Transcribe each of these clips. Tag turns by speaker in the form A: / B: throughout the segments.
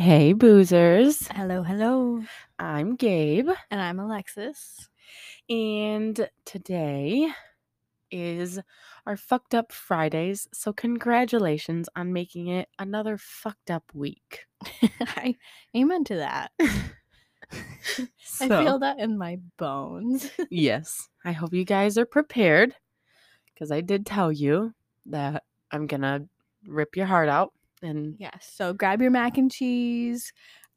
A: Hey, boozers.
B: Hello, hello.
A: I'm Gabe,
B: And I'm Alexis.
A: and today is our fucked up Fridays. So, congratulations on making it another fucked up week.
B: I amen to that. I feel that in my bones.
A: yes, I hope you guys are prepared because I did tell you that I'm gonna rip your heart out and
B: yes. So grab your mac and cheese,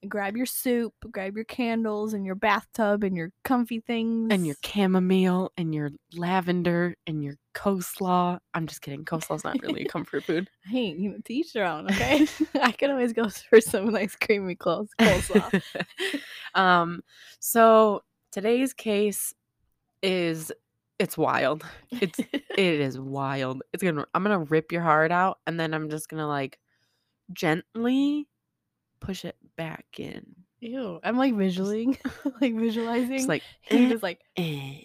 B: grab your soup, grab your candles and your bathtub and your comfy things.
A: and your chamomile and your lavender and your coleslaw. I'm just kidding. Coleslaw's not really a comfort food.
B: Hey, you know, to each their own, okay? I can always go for some nice creamy clothes coleslaw.
A: um, so today's case is it's wild. It's it is wild. It's gonna I'm gonna rip your heart out and then I'm just gonna like gently push it back in.
B: Ew. I'm like visualing, like visualizing.
A: Just like
B: he just like
A: eh.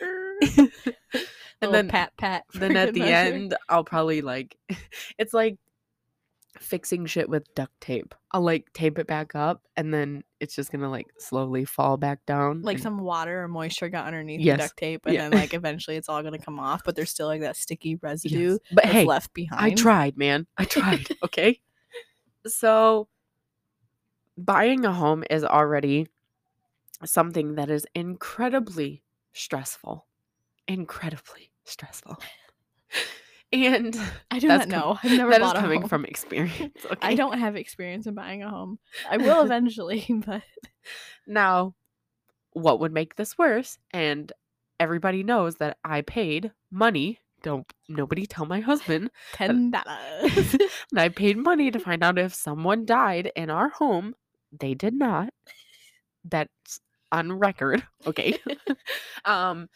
B: and
A: then
B: pat pat.
A: then at the
B: measure.
A: end I'll probably like it's like fixing shit with duct tape. I'll like tape it back up and then it's just gonna like slowly fall back down.
B: like
A: and-
B: some water or moisture got underneath
A: Yes.
B: the duct tape and
A: Yeah.
B: then like eventually it's all gonna come off but there's still like that sticky residue
A: Yes. But
B: that's
A: hey,
B: left behind
A: I tried, man. I tried. okay. So buying a home is already something that is incredibly stressful. Incredibly stressful. And
B: i do not
A: com-
B: know i've never
A: that is
B: bought a
A: coming
B: home
A: from experience. Okay.
B: i don't have experience in buying a home i will eventually but
A: Now, what would make this worse? And everybody knows that I paid money. Don't nobody tell my husband.
B: ten dollars
A: and I paid money to find out if someone died in our home. They did not. That's on record. Okay. um,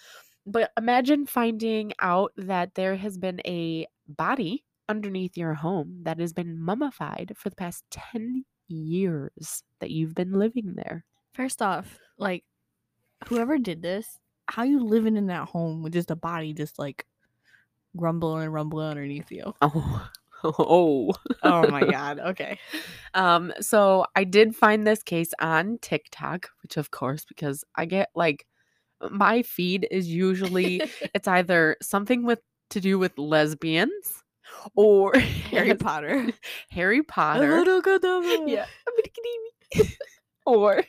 A: but imagine finding out that there has been a body underneath your home that has been mummified for the past 10 years that you've been living there.
B: first off like whoever did this how you living in that home with just a body just like grumbling and rumbling underneath you
A: Oh. Oh.
B: oh my god okay
A: Um, so I did find this case on TikTok, which of course, because I get like my feed is usually it's either something with to do with lesbians or
B: harry potter
A: Harry Potter. Yeah. or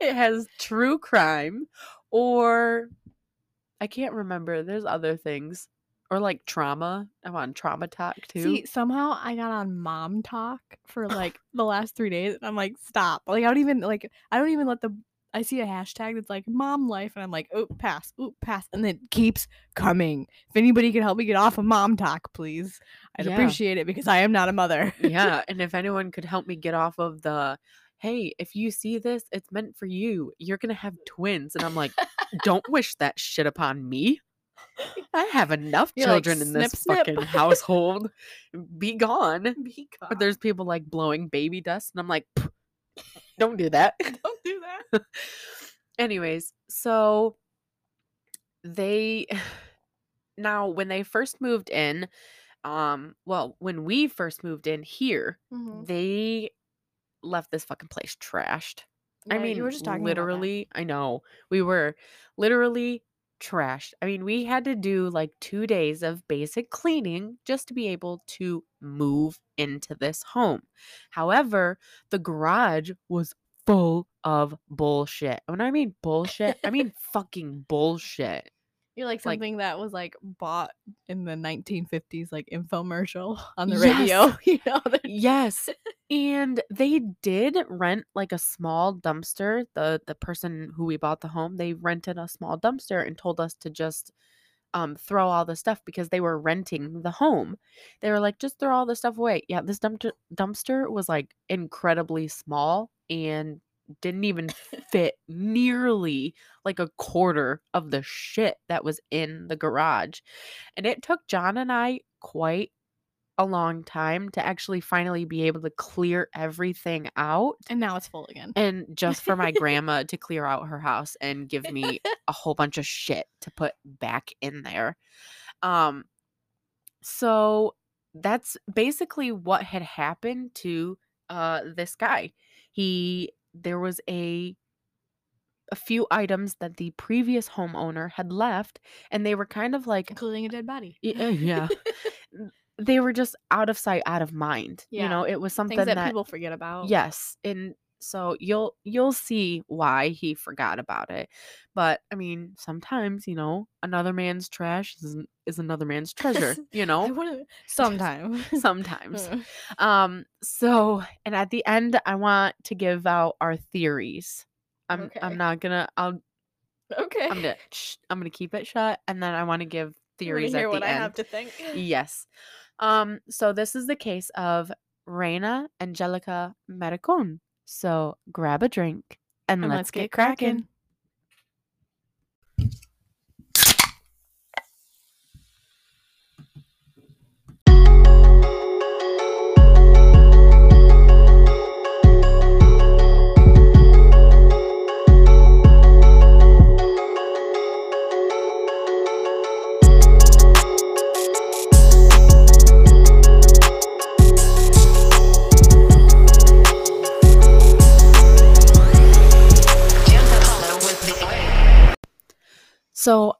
A: it has true crime or I can't remember. There's other things. Or like trauma. I'm on trauma talk too.
B: See, somehow I got on mom talk for like the last three days, and I'm like, stop. Like, I don't even like. I don't even let the. I see a hashtag that's like mom life, and I'm like, oh, pass, oh, pass, and then it keeps coming. If anybody can help me get off of mom talk, please, I'd
A: Yeah.
B: appreciate it because I am not a mother.
A: yeah and if anyone could help me get off of the hey if you see this it's meant for you you're gonna have twins and i'm like don't wish that shit upon me i have enough
B: You're like,
A: children in this
B: "Snip, snip."
A: fucking household be gone
B: Be
A: but there's people like blowing baby dust and i'm like don't do that
B: don't do that.
A: anyways so they now when they first moved in um well when we first moved in here
B: Mhm.
A: they left this fucking place trashed. I mean,
B: you were just talking
A: literally, I know. We were literally trashed. I mean, we had to do like 2 days of basic cleaning just to be able to move into this home. However, the garage was full of bullshit. When I mean bullshit, I mean fucking bullshit.
B: You're like
A: like-
B: something that was like bought in the 1950s, like infomercial on the
A: Yes.
B: radio. You know,
A: Yes. And they did rent like a small dumpster. The the person who we bought the home, they rented a small dumpster and told us to just um throw all the stuff because they were renting the home. They were like just throw all the stuff away. Yeah, this dumpster dumpster was like incredibly small and didn't even fit nearly like a quarter of the shit that was in the garage. And it took John and I quite a long time to actually finally be able to clear everything out
B: and now it's full again.
A: and just for my grandma to clear out her house and give me a whole bunch of shit to put back in there. Um so that's basically what had happened to uh this guy. He there was a a few items that the previous homeowner had left and they were kind of like
B: including a dead body.
A: Uh, yeah. They were just out of sight, out of mind.
B: Yeah.
A: You know, it was something
B: Things that,
A: that
B: people forget about.
A: Yes, and so you'll you'll see why he forgot about it. But I mean, sometimes, you know, another man's trash is, is another man's treasure, you know?
B: sometime.
A: Sometimes.
B: Uh,
A: Um so and at the end I want to give out our theories. I'm
B: Okay.
A: I'm not going to I'll
B: okay.
A: I'm going to shh, I'm to keep it shut and then I want to give theories
B: hear
A: at
B: what
A: the
B: I
A: end.
B: have to think.
A: Yes. Um, so this is the case of Reyna Angelica Marroquin. So grab a drink and,
B: And
A: let's, get, cracking.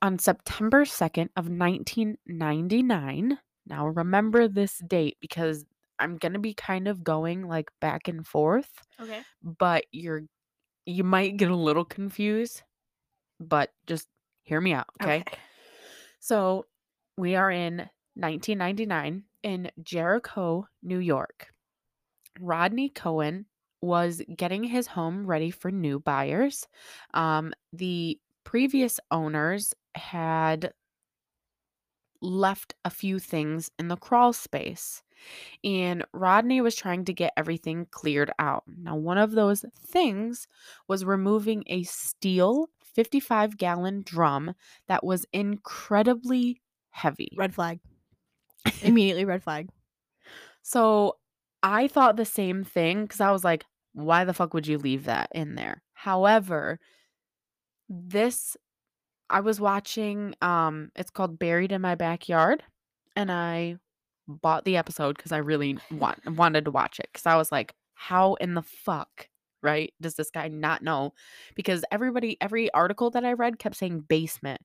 A: On September 2nd of 1999, now remember this date because I'm going to be kind of going like back and forth,
B: Okay.
A: but you're you might get a little confused, but just hear me out, okay? okay. So we are in 1999 in Jericho, New York. Rodney Cohen was getting his home ready for new buyers. Um, the previous owners had left a few things in the crawl space, and Rodney was trying to get everything cleared out. Now, one of those things was removing a steel 55 gallon drum that was incredibly heavy.
B: Red flag. Immediately red flag.
A: So I thought the same thing because I was like, why the fuck would you leave that in there? However, this I was watching um it's called Buried in My Backyard and I bought the episode because I really want wanted to watch it because I was like, how in the fuck, right? Does this guy not know? Because everybody, every article that I read kept saying basement.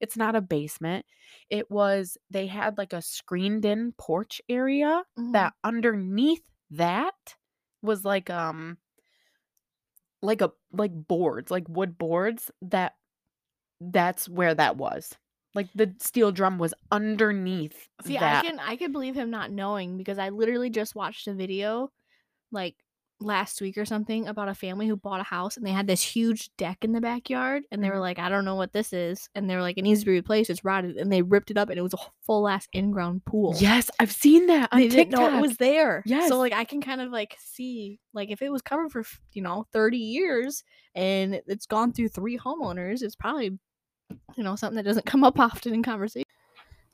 A: It's not a basement. It was they had like a screened in porch area
B: Mhm.
A: that underneath that was like um like a like boards like wood boards that that's where that was like the steel drum was underneath
B: See,
A: that
B: I can I could believe him not knowing because I literally just watched a video like last week or something about a family who bought a house and they had this huge deck in the backyard and they were
A: Mhm.
B: like, I don't know what this is. And they were like, it needs to be replaced. It's rotted. And they ripped it up and it was a full ass in ground pool.
A: yes i've seen that on
B: They didn't
A: TikTok.
B: know it was there.
A: Yes.
B: So like I can kind of like see like if it was covered for you know 30 years and it's gone through three homeowners, it's probably you know something that doesn't come up often in conversation.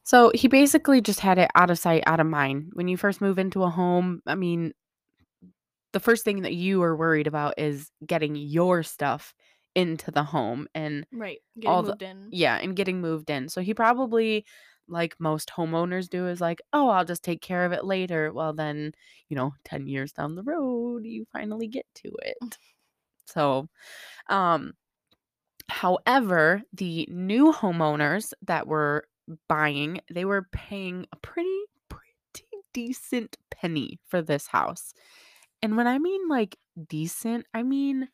A: So he basically just had it out of sight, out of mind. When you first move into a home, I mean, the first thing that you are worried about is getting your stuff into the home and
B: Right. Getting
A: All the-
B: moved in.
A: yeah, and getting moved in. So he probably like most homeowners do is like, "Oh, I'll just take care of it later." Well, then, you know, 10 years down the road, you finally get to it. So, um however, the new homeowners that were buying, they were paying a pretty pretty decent penny for this house. And when I mean like decent, I mean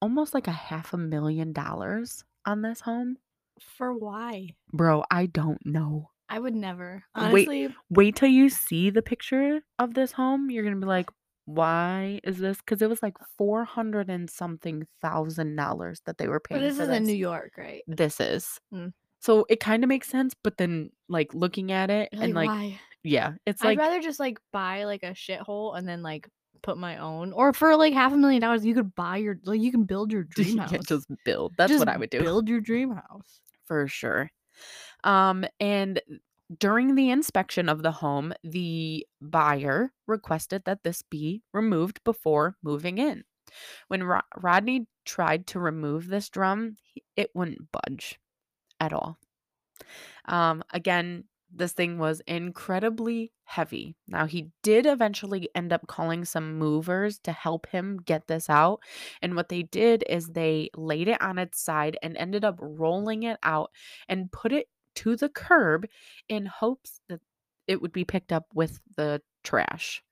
A: almost like a half a million dollars on this home.
B: For why?
A: Bro, I don't know.
B: I would never.
A: Wait.
B: Honestly,
A: Wait till you see the picture of this home. You're going to be like, why is this? Because it was like 400 and something thousand dollars that they were paying.
B: but
A: this
B: is in New York, right?
A: This is.
B: Mm.
A: So it kind of makes sense, but then like looking at it and like, yeah, it's
B: I'd
A: like,
B: rather just like buy like a shithole and then like put my own. Or for like half a million dollars, you could buy your like you can build your dream house.
A: yeah, just build. That's
B: Just
A: what I would do.
B: Build your dream house.
A: for sure. Um, and during the inspection of the home, the buyer requested that this be removed before moving in. When Ro- Rodney tried to remove this drum, it wouldn't budge at all. Um, again, this thing was incredibly heavy. Now, he did eventually end up calling some movers to help him get this out. And what they did is they laid it on its side and ended up rolling it out and put it to the curb in hopes that it would be picked up with the trash,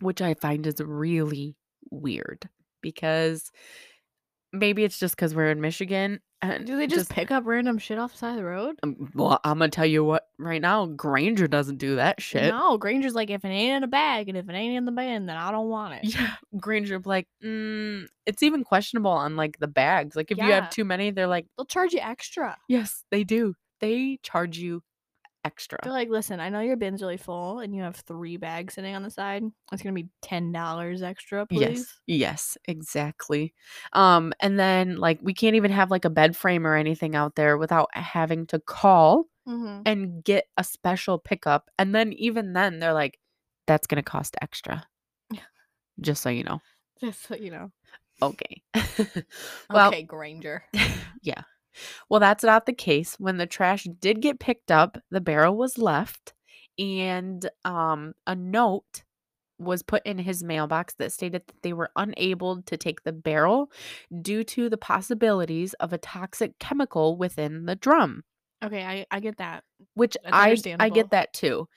A: which I find is really weird because maybe it's just because we're in Michigan. And
B: Do they just, pick up random shit off the side of the road?
A: um, well, I'm gonna tell you what. Right now, Granger doesn't do that shit.
B: No, Granger's like, if it ain't in a bag and if it ain't in the bin, then I don't want it.
A: Yeah, Granger like, mm, it's even questionable on like the bags. Like if you
B: Yeah.
A: have too many, they're like,
B: They'll charge you extra.
A: yes, they do. They charge you extra.
B: They're like, listen, I know your bin's really full and you have three bags sitting on the side. It's gonna be ten dollars extra, please.
A: Yes, yes, exactly. Um, and then like we can't even have like a bed frame or anything out there without having to call
B: Mm-hmm.
A: and get a special pickup. And then even then, they're like, that's gonna cost extra.
B: Yeah.
A: Just so you know.
B: Just so you know.
A: Okay. well,
B: okay, Granger.
A: yeah. Well, that's not the case. When the trash did get picked up, the barrel was left and um a note was put in his mailbox that stated that they were unable to take the barrel due to the possibilities of a toxic chemical within the drum,
B: Okay, I, I get that.
A: which
B: That's
A: I I get that too.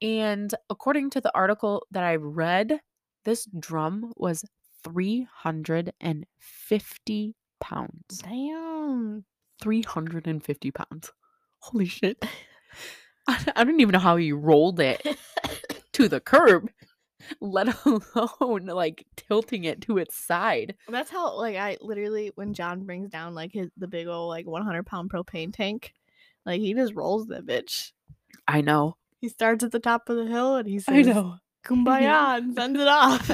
A: And according to the article that I read, this drum was 350 pounds.
B: Damn.
A: 350 pounds. Holy shit. I, I don't even know how he rolled it to the curb, let alone like tilting it to its side.
B: That's how like I literally when John brings down like his the big old like 100 pound propane tank, like he just rolls that bitch.
A: I know.
B: He starts at the top of the hill and he says,
A: I know.
B: "Kumbaya" and sends it off.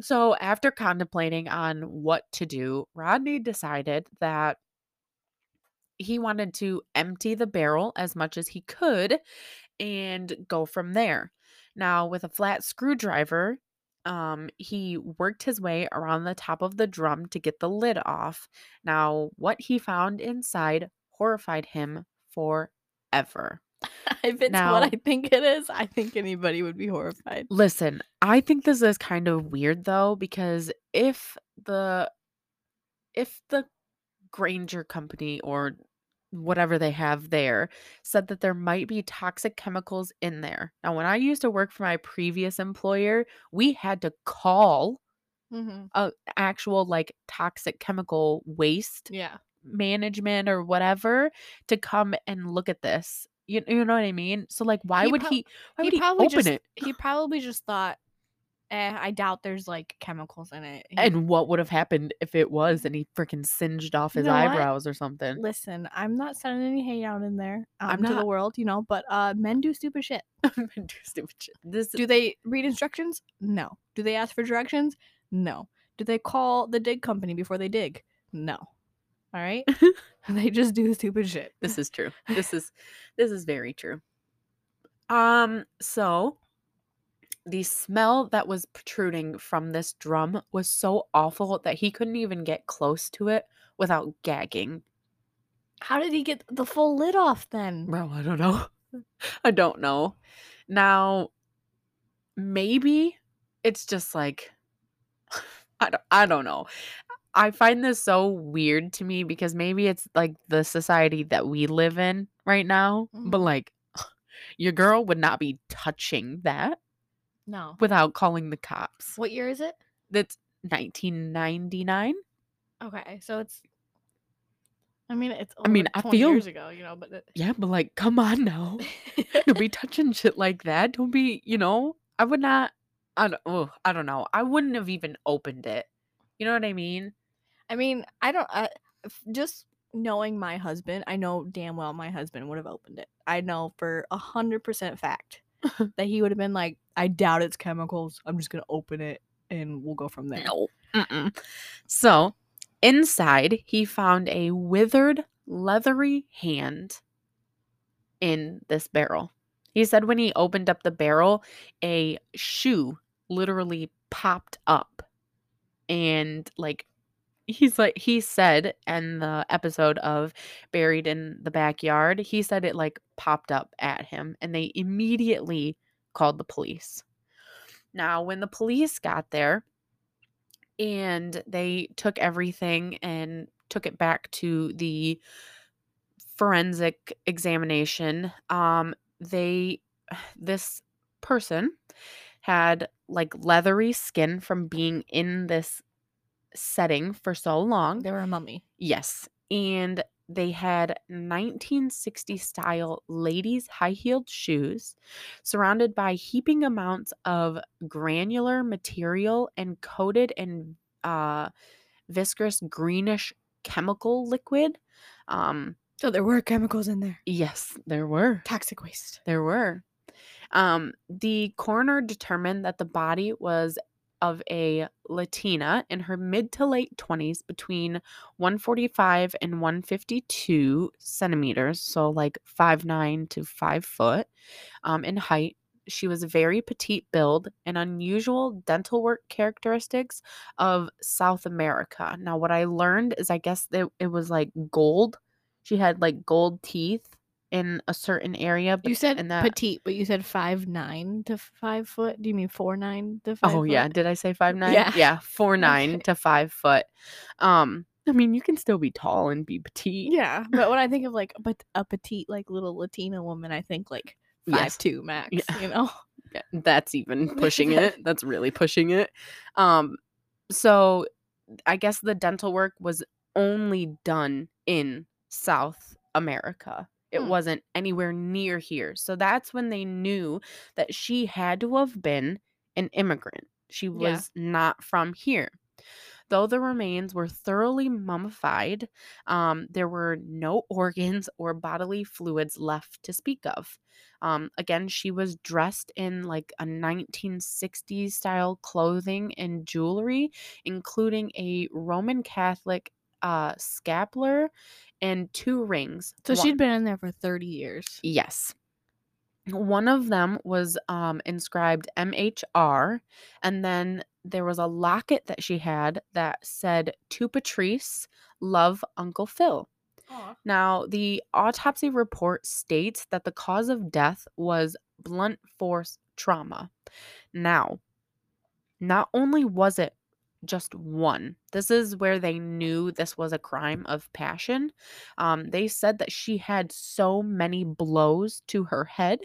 A: So, after contemplating on what to do, Rodney decided that he wanted to empty the barrel as much as he could and go from there. Now, with a flat screwdriver, um, he worked his way around the top of the drum to get the lid off. Now, what he found inside horrified him forever.
B: if it's
A: Now-
B: what I think it is, I think anybody would be horrified.
A: Listen, I think this is kind of weird though because if the if the Granger company or whatever they have there said that there might be toxic chemicals in there. Now, when I used to work for my previous employer, we had to call
B: Mm-hmm.
A: a actual like toxic chemical waste
B: Yeah.
A: management or whatever to come and look at this. You, you know what I mean? So like why
B: He
A: would
B: prob-
A: he why
B: he
A: would he
B: probably
A: open
B: just
A: it?
B: he probably just thought, eh, I doubt there's like chemicals in it. He-
A: And what would have happened if it was and he freaking singed off
B: You
A: his
B: know what?
A: eyebrows or something?
B: listen, I'm not sending any hate out in there out
A: I'm not.
B: the world, you know, but uh men do stupid shit.
A: men Do stupid shit. This
B: Do they read instructions? No. Do they ask for directions? No. Do they call the dig company before they dig? No. All right? they just do stupid shit.
A: this is true. This is this is very true. Um so the smell that was protruding from this drum was so awful that he couldn't even get close to it without gagging.
B: How did he get the full lid off then?
A: Bro, I don't know. I don't know. Now, maybe it's just like I don't, I don't know. I find this so weird to me because maybe it's like the society that we live in right now, but
B: Mhm.
A: like your girl would not be touching that
B: No.
A: without calling the cops.
B: What year is it?
A: That's 1999.
B: Okay, so it's. I mean, it's.
A: I mean, I feel-
B: years ago, you know, but.
A: Yeah, but like come on now. don't be touching shit like that. Don't be, you know, I would not I don't oh, I don't know. I wouldn't have even opened it. You know what I mean?
B: I mean, I don't. I, f- just knowing my husband, I know damn well my husband would have opened it. I know for a hundred percent fact that he would have been like, "I doubt it's chemicals. I'm just gonna open it and we'll go from there."
A: No. Mm-mm. So, inside, he found a withered, leathery hand in this barrel. He said when he opened up the barrel, a shoe literally popped up and like he's like he said in the episode of buried in the backyard he said it like popped up at him and they immediately called the police. Now when the police got there and they took everything and took it back to the forensic examination um they this person had like leathery skin from being in this setting for so long
B: They were a mummy.
A: Yes. And they had 1960 style ladies' high heeled shoes surrounded by heaping amounts of granular material and coated in uh, viscous greenish chemical liquid. Um,
B: So there were chemicals in there.
A: yes, there were.
B: Toxic waste.
A: There were. Um, the coroner determined that the body was of a Latina in her mid to late 20s between 145 and 152 centimeters, so like 5'9 to 5 foot um, in height. She was a very petite build and unusual dental work characteristics of South America. Now, what I learned is I guess it was like gold. She had like gold teeth in a certain area.
B: You said
A: and that,
B: petite, but you said five nine to five foot. Do you mean four nine to five?
A: Oh yeah, did I say five nine?
B: Yeah.
A: yeah, four nine to five foot. Um, I mean, you can still be tall and be petite.
B: Yeah, but when I think of like but a petite like little Latina woman, I think like five
A: Yes.
B: two max.
A: Yeah.
B: You know.
A: Yeah, that's even pushing it. That's really pushing it. Um, so I guess the dental work was only done in South America. It
B: Hmm.
A: wasn't anywhere near here. So that's when they knew that she had to have been an immigrant. She
B: Yeah.
A: was not from here. Though the remains were thoroughly mummified, um, there were no organs or bodily fluids left to speak of. Um, again, she was dressed in like a 1960s style clothing and jewelry, including a Roman Catholic uh, scapular and two rings.
B: So
A: One-
B: she'd been in there for thirty years.
A: Yes. One of them was um, inscribed MHR, and then there was a locket that she had that said to Patrice, love Uncle Phil. Now, the autopsy report states that the cause of death was blunt force trauma. Now, not only was it just one, this is where they knew this was a crime of passion. Um, they said that she had so many blows to her head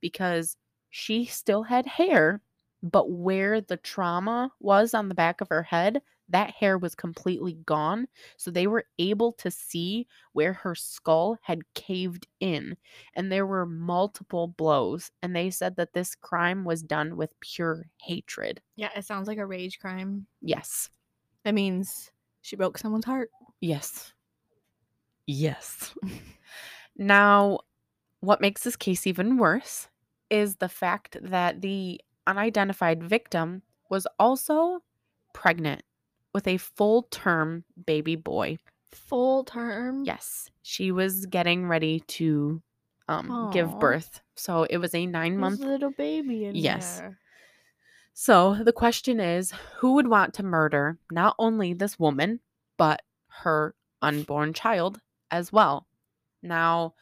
A: because she still had hair, but where the trauma was on the back of her head, that hair was completely gone. So they were able to see where her skull had caved in, and there were multiple blows. And they said that this crime was done with pure hatred.
B: Yeah, it sounds like a rage crime.
A: Yes.
B: That means she broke someone's heart.
A: Yes. Yes. now, what makes this case even worse is the fact that the unidentified victim was also pregnant with a full term baby boy.
B: Full term.
A: Yes, she was getting ready to um, give birth. So it was a nine month
B: little baby in
A: Yes.
B: there.
A: So the question is who would want to murder not only this woman, but her unborn child as well? Now,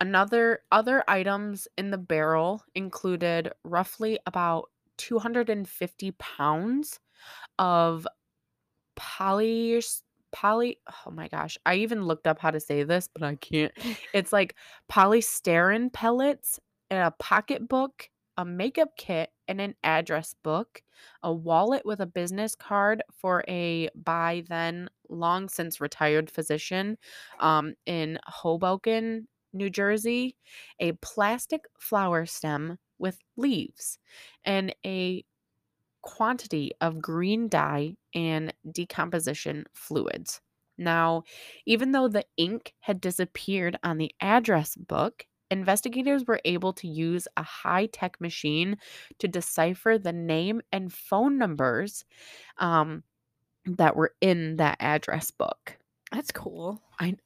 A: another other items in the barrel included roughly about 250 pounds of poly poly oh my gosh i even looked up how to say this but i can't. It's like polystyrene pellets and a pocketbook a makeup kit and an address book, a wallet with a business card for a by then long since retired physician um, in Hoboken, New Jersey, a plastic flower stem with leaves, and a quantity of green dye and decomposition fluids. Now, even though the ink had disappeared on the address book, investigators were able to use a high tech machine to decipher the name and phone numbers um, that were in that address book.
B: That's cool.
A: I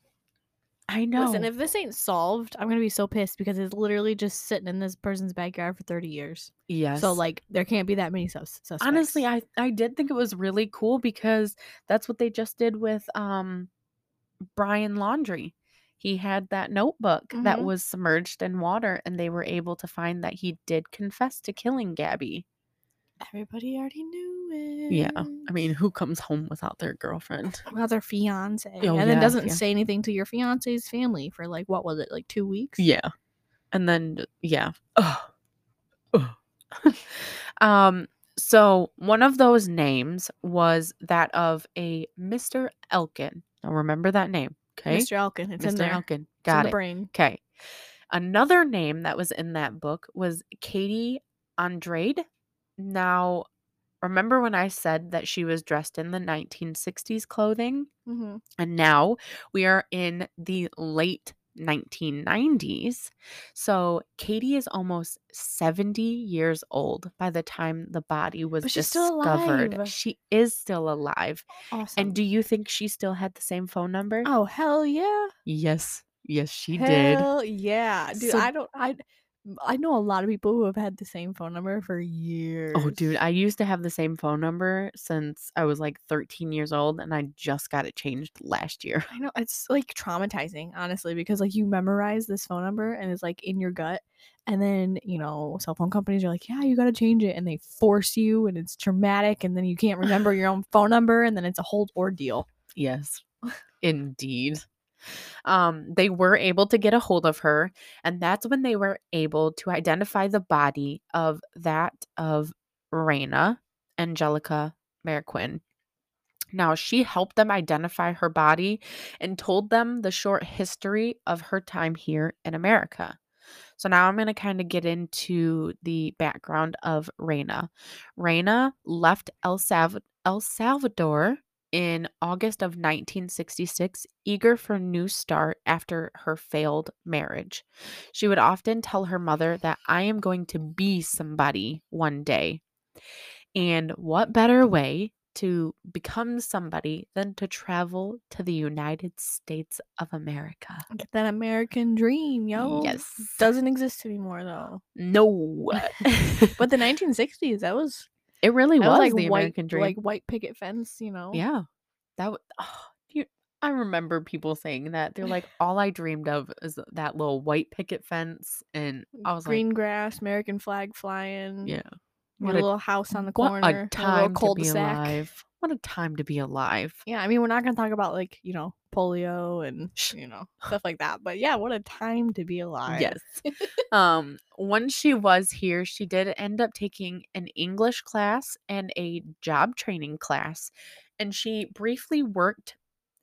A: I know.
B: Listen, if this ain't solved, I'm gonna be so pissed because it's literally just sitting in this person's backyard for 30 years.
A: yes.
B: So like, there can't be that many sus- suspects.
A: honestly, I I did think it was really cool because that's what they just did with um Brian Laundrie. He had that notebook that
B: Mhm.
A: was submerged in water, and they were able to find that he did confess to killing Gabby.
B: Everybody already knew it.
A: Yeah, I mean, who comes home without their girlfriend?
B: About their fiance,
A: Oh,
B: and then doesn't
A: yeah.
B: say anything to your fiance's family for like what was it, like two weeks?
A: Yeah, and then yeah. Ugh. Ugh. um. So one of those names was that of a Mr. Elkin. Now remember that name, okay?
B: Mr. Elkin, it's in
A: Mr.
B: there.
A: Elkin.
B: In
A: Got it.
B: brain.
A: Okay. Another name that was in that book was Katie Andrade. Now, remember when I said that she was dressed in the 1960s clothing?
B: Mm-hmm.
A: And now we are in the late 1990s. So Katie is almost 70 years old by the time the body was
B: But
A: discovered. She is still alive.
B: Awesome.
A: And do you think she still had the same phone number?
B: oh hell yeah,
A: Yes. Yes, she did.
B: hell yeah, dude.
A: So-
B: I don't. I I know a lot of people who have had the same phone number for years.
A: Oh, dude, I used to have the same phone number since I was like 13 years old, and I just got it changed last year.
B: I know it's like traumatizing, honestly, because like you memorize this phone number and it's like in your gut, and then you know cell phone companies are like, yeah, you got to change it, and they force you, and it's traumatic, and then you can't remember your own phone number, and then it's a whole ordeal.
A: Yes, indeed. Um, they were able to get a hold of her, and that's when they were able to identify the body of that of Reyna Angelica Marroquin. Now, she helped them identify her body and told them the short history of her time here in America. So now I'm going to kind of get into the background of Reyna. Reyna left El, Salv- El Salvador in August of 1966, eager for a new start after her failed marriage. She would often tell her mother that I am going to be somebody one day. And what better way to become somebody than to travel to the United States of America?
B: Get that American dream, yo.
A: Yes.
B: doesn't exist anymore though.
A: No.
B: But the 1960s, that was
A: it really was,
B: was like
A: the
B: white,
A: American dream.
B: like white picket fence, you know.
A: yeah. That oh, you, I remember people saying that. They're like, all I dreamed of is that little white picket fence. And mm, I was
B: green grass, American flag flying.
A: yeah.
B: What a
A: a,
B: little house on the corner.
A: what
B: a
A: time to be alive. What a time to be alive.
B: Yeah, I mean, we're not gonna talk about like you know polio and you know stuff like that, but yeah, what a time to be alive.
A: Yes. um, once she was here, she did end up taking an English class and a job training class. And she briefly worked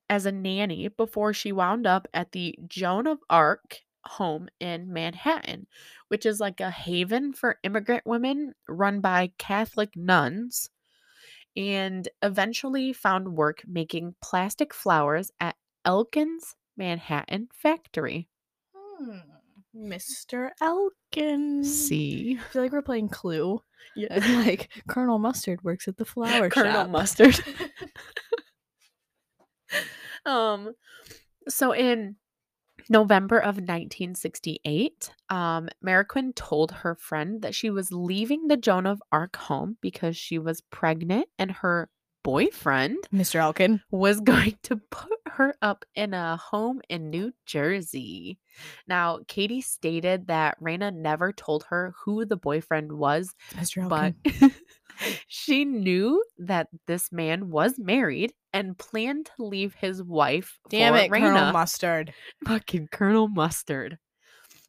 A: as a nanny before she wound up at the Joan of Arc home in Manhattan, which is like a haven for immigrant women run by Catholic nuns. And eventually found work making plastic flowers at Elkin's Manhattan factory.
B: Hmm, Mr. Elkin.
A: See?
B: I feel like we're playing Clue.
A: Yeah.
B: And like Colonel Mustard works at the flower
A: Colonel
B: shop.
A: Mustard. um so in November of 1968, um, Marroquin told her friend that she was leaving the Joan of Arc home because she was pregnant and her boyfriend
B: Mr. Elkin.
A: was going to put her up in a home in New Jersey. Now, Katie stated that Reyna never told her who the boyfriend was
B: Mr.
A: but she knew that this man was married and planned to leave his wife
B: Damn
A: for
B: it, Colonel Mustard.
A: Fucking Colonel Mustard.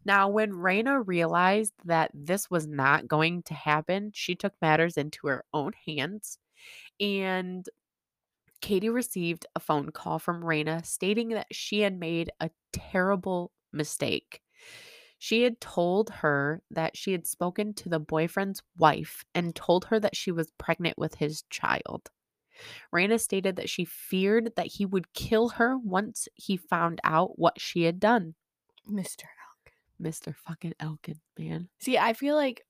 A: Now, when Reyna realized that this was not going to happen, she took matters into her own hands. And Katie received a phone call from Reyna stating that she had made a terrible mistake. She had told her that she had spoken to the boyfriend's wife and told her that she was pregnant with his child. Reyna stated that she feared that he would kill her once he found out what she had done.
B: Mr. Elkin.
A: Mr. fucking Elkin, man.
B: See, I feel like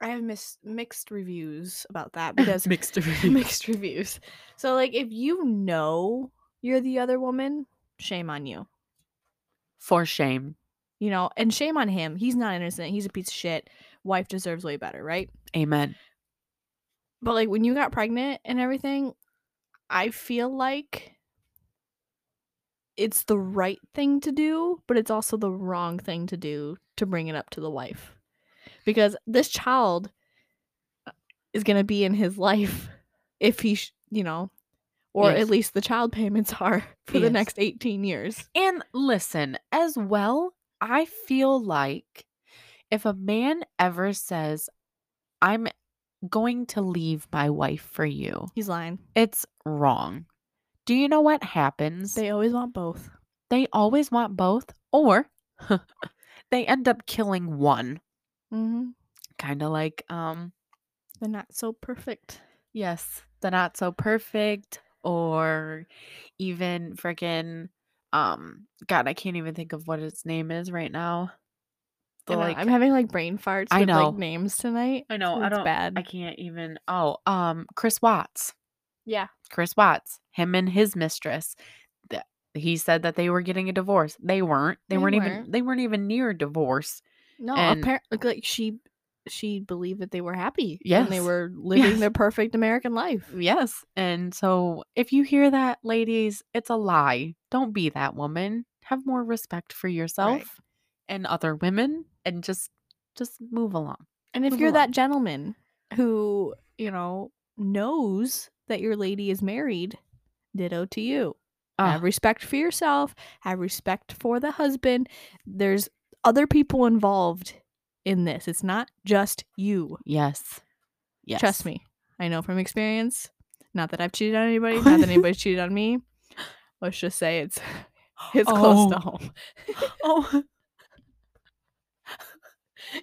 B: I have mis- mixed reviews about that because
A: mixed reviews.
B: mixed reviews. So like if you know you're the other woman, shame on you.
A: For shame.
B: You know, and shame on him. He's not innocent. He's a piece of shit. Wife deserves way better, right?
A: Amen.
B: But like when you got pregnant and everything, I feel like it's the right thing to do, but it's also the wrong thing to do to bring it up to the wife. Because this child uh, is going to be in his life if he, sh- you know, or
A: Yes.
B: at least the child payments are for the next 18 years.
A: And listen, as well, I feel like if a man ever says, I'm going to leave my wife for you,
B: He's lying.
A: it's wrong. Do you know what happens?
B: They always want both.
A: they always want both, or they end up killing one.
B: Mm-hmm.
A: Kind of like, um,
B: They're not so perfect.
A: yes, the not so perfect, or even freaking, um, God, I can't even think of what its name is right now. The,
B: know,
A: like,
B: I'm having like brain farts
A: I
B: with
A: know.
B: like names tonight.
A: I know, I don't-
B: bad.
A: I can't even. Oh, um, Chris Watts.
B: yeah.
A: Chris Watts, him and his mistress. th- He said that they were getting a divorce. They weren't. They,
B: They
A: weren't, even.
B: weren't.
A: They weren't even near divorce.
B: No,
A: And-
B: apparently like she she believed that they were happy. And
A: Yes.
B: they were living
A: Yes.
B: their perfect American life.
A: Yes. And so, if you hear that, ladies, it's a lie. Don't be that woman. Have more respect for yourself and other women, and just just move along.
B: And if
A: Move
B: you're
A: along.
B: that gentleman who, you know, knows that your lady is married, ditto to you. Have
A: Ah,
B: respect for yourself, have respect for the husband. There's other people involved in this. It's not just you.
A: yes. Yes.
B: Trust me. I know from experience. Not that I've cheated on anybody, not that anybody's cheated on me. Let's just say it's it's close to
A: Oh.
B: home.
A: Oh,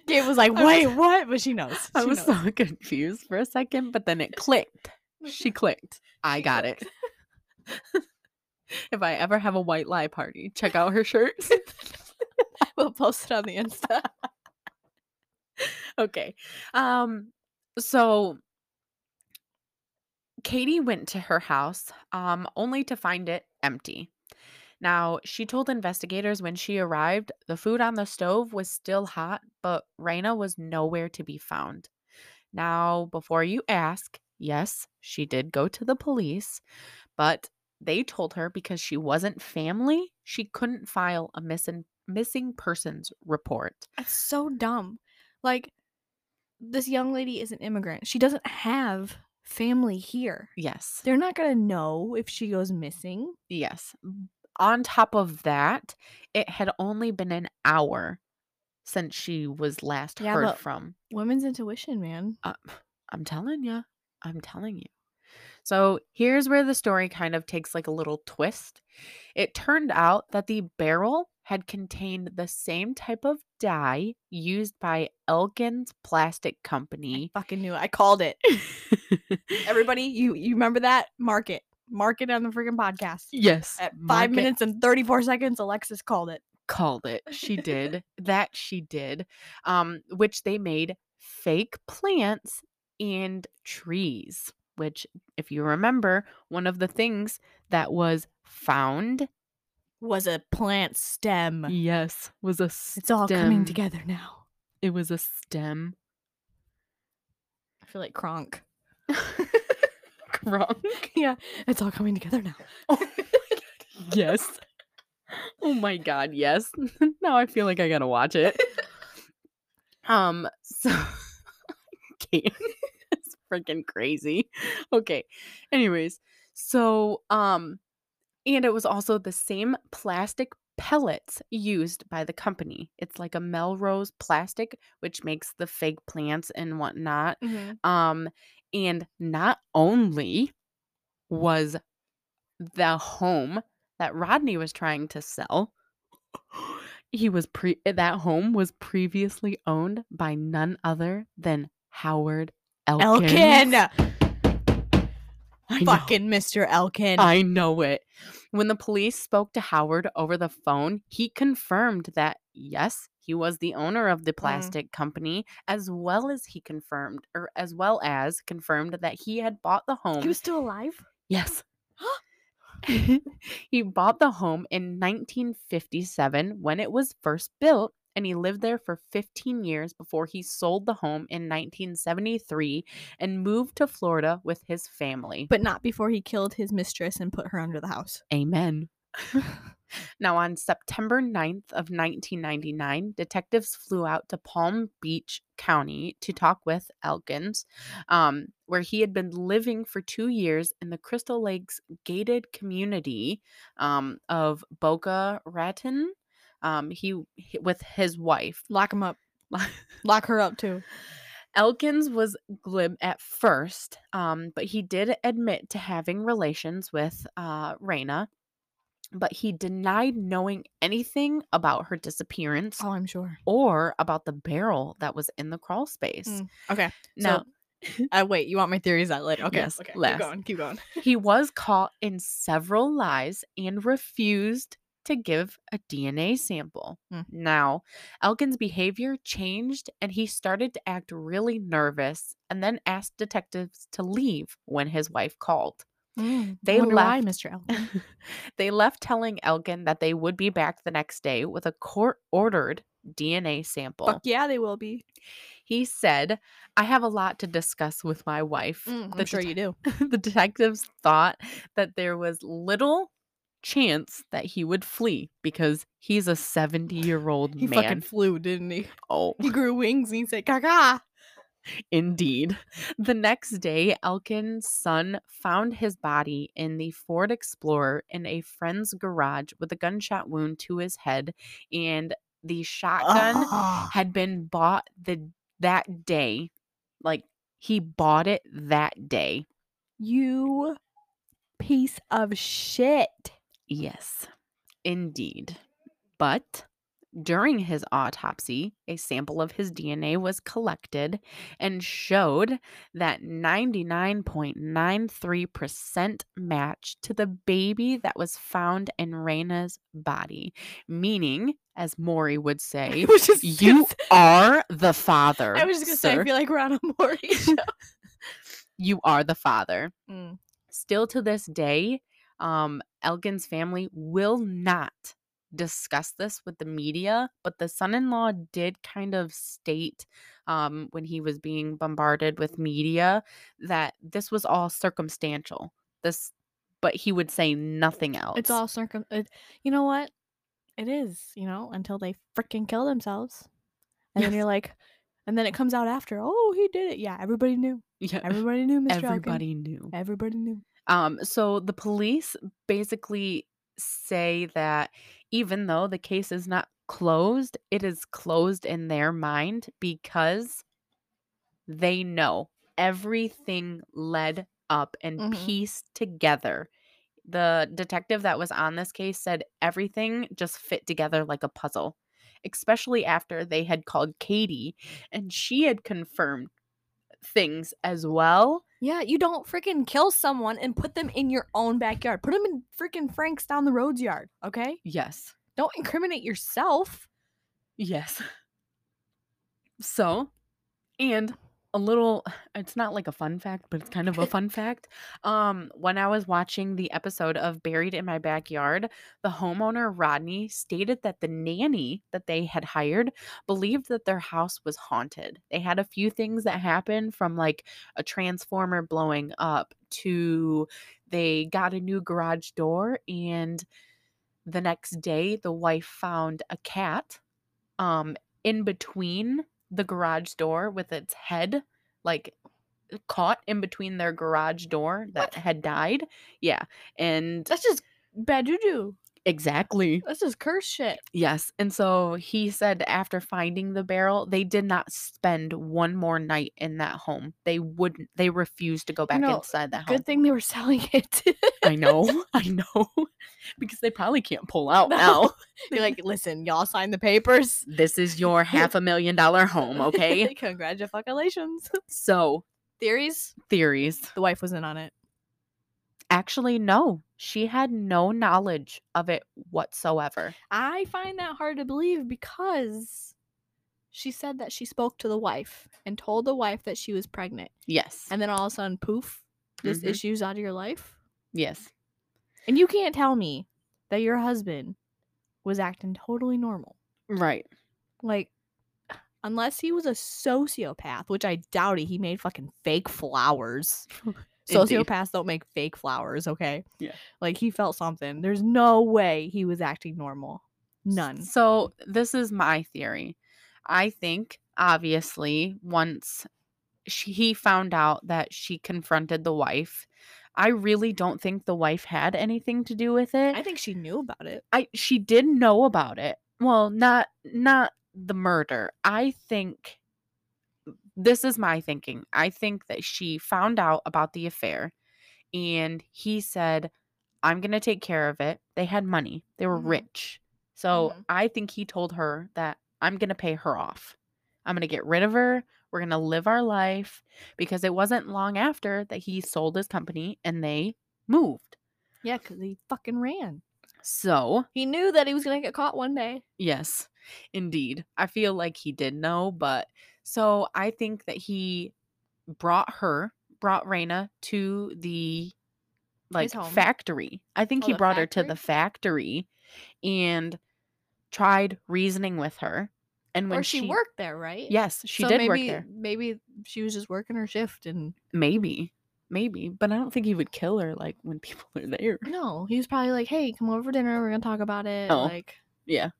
B: Gabe was like,
A: I was-
B: "Wait, what?" But she knows.
A: I was
B: knows.
A: so confused for a second, but then it clicked. She clicked. I
B: She
A: got it. if I ever have a white lie party, check out her shirts.
B: we'll post it on the Insta.
A: okay. Um so Katie went to her house um only to find it empty. Now, she told investigators when she arrived, the food on the stove was still hot, but Reyna was nowhere to be found. Now, before you ask, yes, she did go to the police, but they told her because she wasn't family, she couldn't file a missing missing persons report.
B: That's so dumb. Like this young lady is an immigrant. She doesn't have family here.
A: Yes.
B: They're not gonna know if she goes missing.
A: Yes. On top of that, it had only been an hour since she was last
B: Yeah,
A: heard from.
B: Women's intuition, man.
A: Uh, I'm telling you. I'm telling you. So here's where the story kind of takes like a little twist. It turned out that the barrel had contained the same type of dye used by Elkins Plastic Company.
B: Fucking knew it. I called it. Everybody, you you remember that? Mark it. Mark it on the freaking podcast.
A: yes.
B: At five
A: it.
B: minutes and 34 seconds, Alexis called it.
A: called it. She did. that she did. Um, which they made fake plants and trees. Which, if you remember, one of the things that was found,
B: Was a plant stem.
A: yes, was a
B: It's all coming together now.
A: It was a stem.
B: I feel like Kronk.
A: Wrong.
B: yeah, it's all coming together now.
A: Oh yes. Oh my god, yes. now I feel like I gotta watch it. Um, so it's freaking crazy. Okay. Anyways, so um, and it was also the same plastic pellets used by the company. It's like a Melrose plastic, which makes the fake plants and whatnot. Um, and not only was the home that Rodney was trying to sell, he was pre eh, that home was previously owned by none other than Howard Elkins.
B: Elkin! Fucking Mr. Elkin.
A: I know it. When the police spoke to Howard over the phone, he confirmed that yes, he was the owner of the mm. plastic company, as well as he confirmed, or as well as confirmed that he had bought the home.
B: he was still alive?
A: yes. he bought the home in 1957 when it was first built, and he lived there for 15 years before he sold the home in 1973 and moved to Florida with his family.
B: but not before he killed his mistress and put her under the house.
A: Amen. now, on September 9th of 1999, detectives flew out to Palm Beach County to talk with Elkins, um, where he had been living for two years in the Crystal Lakes gated community um, of Boca Raton. Um, he, he with his wife.
B: Lock him up. Lock her up too.
A: Elkins was glib at first, um, but he did admit to having relations with uh, Reyna. But he denied knowing anything about her disappearance
B: Oh, I'm sure.
A: or about the barrel that was in the crawl space.
B: Mm, Okay.
A: Now,
B: so, uh, wait, you want my theories out later? Okay.
A: Yes,
B: okay.
A: last.
B: Keep going. Keep going.
A: he was caught in several lies and refused to give a DNA sample.
B: Mm.
A: Now, Elkin's behavior changed and he started to act really nervous and then asked detectives to leave when his wife called.
B: Mm,
A: They
B: wonder why,
A: left-
B: Mr. Elton.
A: they left telling Elkin that they would be back the next day with a court ordered DNA sample.
B: Fuck yeah, they will be.
A: He said, I have a lot to discuss with my wife.
B: Mm, I'm sure you do.
A: the detectives thought that there was little chance that he would flee because he's a 70 year old man.
B: He fucking flew, didn't he?
A: oh,
B: He grew wings and he said, "Caca."
A: Indeed. The next day, Elkin's son found his body in the Ford Explorer in a friend's garage with a gunshot wound to his head, and the shotgun
B: Ah.
A: had been bought the that day. Like he bought it that day.
B: You piece of shit.
A: Yes, indeed. But during his autopsy, a sample of his DNA was collected and showed that 99.93% matched to the baby that was found in Reyna's body. Meaning, as Maury would say,
B: was just gonna
A: you
B: say-
A: are the father.
B: I was just gonna say, I feel like we're on a Maury show.
A: you are the father.
B: Mm.
A: still to this day, um, Elkin's family will not discuss this with the media, but the son in law did kind of state um, when he was being bombarded with media that this was all circumstantial. This, but he would say nothing else.
B: It's all circum. It, you know what? It is. You know, until they freaking kill themselves, and then you're like, and then it comes out after. Oh, he did it. Yeah, everybody knew.
A: yeah,
B: Everybody knew, Mr.
A: Everybody knew.
B: Everybody knew.
A: Um, so the police basically say that even though the case is not closed, it is closed in their mind because they know everything led up and
B: Mhm.
A: pieced together. The detective that was on this case said everything just fit together like a puzzle, especially after they had called Katie and she had confirmed things as well.
B: Yeah, you don't freaking kill someone and put them in your own backyard. Put them in freaking Frank's down the road's yard. Okay,
A: Yes.
B: don't incriminate yourself.
A: Yes. So, and a little it's not like a fun fact, but it's kind of a fun fact. Um when I was watching the episode of Buried in My Backyard, the homeowner Rodney stated that the nanny that they had hired believed that their house was haunted. They had a few things that happened from like a transformer blowing up to they got a new garage door and the next day the wife found a cat um in between the garage door with its head like uh, caught in between their garage door that
B: What?
A: had died yeah and
B: That's just bad juju.
A: Exactly
B: That's just curse shit.
A: yes and so he said after finding the barrel they did not spend one more night in that home they wouldn't they refused to go back inside that home
B: Good thing they were selling it.
A: i know i know because they probably can't pull out
B: No.
A: now
B: You're like, listen, y'all sign the papers.
A: this is your half a million dollar home okay
B: Congratulations.
A: so
B: Theories?
A: theories
B: The wife was in on it.
A: Actually, no. She had no knowledge of it whatsoever.
B: I find that hard to believe because she said that she spoke to the wife and told the wife that she was pregnant.
A: Yes.
B: And then all of a sudden, poof, this
A: Mhm.
B: issue's out of your life.
A: Yes.
B: And you can't tell me that your husband was acting totally normal.
A: Right.
B: Like, unless he was a sociopath, which I doubt he, he made fucking fake flowers.
A: Indeed.
B: Sociopaths don't make fake flowers, okay?
A: Yeah.
B: Like he felt something. There's no way he was acting normal. None.
A: So this is my theory. I think obviously once she, he found out that she confronted the wife, I really don't think the wife had anything to do with it.
B: I think she knew about it.
A: I she did know about it. Well, not not the murder. I think this is my thinking. I think that she found out about the affair and he said, I'm going to take care of it. They had money, they were
B: Mhm.
A: rich. So
B: Mhm.
A: I think he told her that I'm going to pay her off. I'm going to get rid of her. We're going to live our life because it wasn't long after that he sold his company and they moved.
B: Yeah, because he fucking ran.
A: So,
B: He knew that he was gonna get caught one day.
A: Yes, indeed. I feel like he did know, but so I think that he brought her, brought Reyna to the like factory. I think
B: Oh,
A: he brought her to the factory and tried reasoning with her. And when
B: or she, worked there, right?
A: Yes, she
B: So
A: did
B: maybe,
A: work there.
B: Maybe she was just working her shift and
A: Maybe. Maybe, but I don't think he would kill her like when people are there.
B: no, he was probably like, "Hey, come over for dinner. We're gonna talk about it."
A: Oh.
B: Like,
A: Yeah.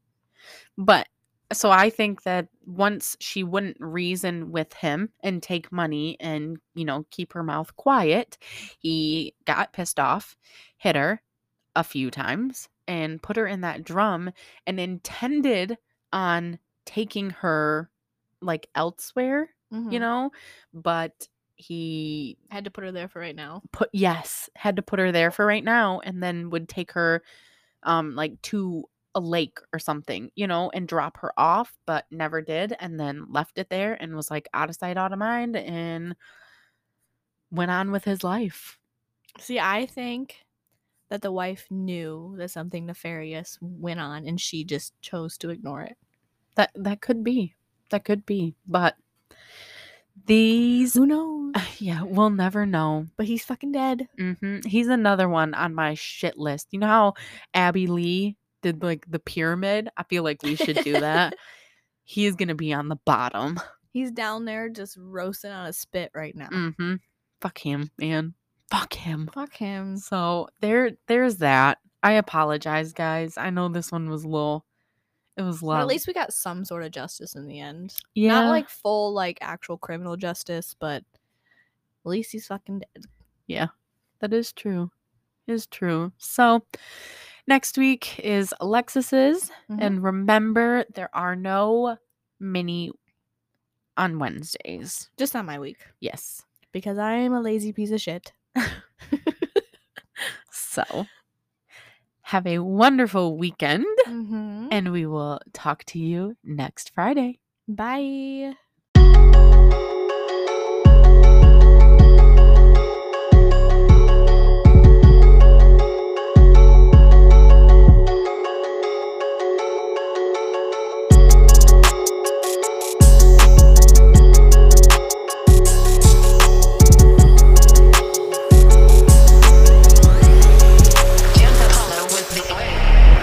A: But so I think that once she wouldn't reason with him and take money and, you know, keep her mouth quiet, he got pissed off, hit her a few times, and put her in that drum and intended on taking her like elsewhere, you
B: mhm.
A: know, but he
B: had to put her there for right now.
A: put yes had to put her there for right now and then would take her um like to a lake or something you know and drop her off but never did and then left it there and was like out of sight out of mind and went on with his life
B: See, I think that the wife knew that something nefarious went on, and she just chose to ignore it.
A: that that could be that could be but these
B: Who knows?
A: yeah we'll never know
B: But he's fucking dead.
A: hmm he's another one on my shit list you know how abby lee did like the pyramid i feel like we should do that he is gonna be on the bottom
B: He's down there just roasting on a spit right now.
A: Mm-hmm. Fuck him, man. Fuck him.
B: Fuck him.
A: So there, there's that. I apologize, guys. I know this one was a little. It was loud.
B: at least we got some sort of justice in the end.
A: yeah,
B: Not like full, like actual criminal justice, but at least he's fucking dead.
A: Yeah, that is true. Is true. So next week is Alexis's,
B: Mhm.
A: and remember there are no mini on Wednesdays.
B: Just not my week
A: Yes.
B: because I am a lazy piece of shit.
A: So have a wonderful weekend,
B: mm-hmm.
A: and we will talk to you next Friday.
B: Bye.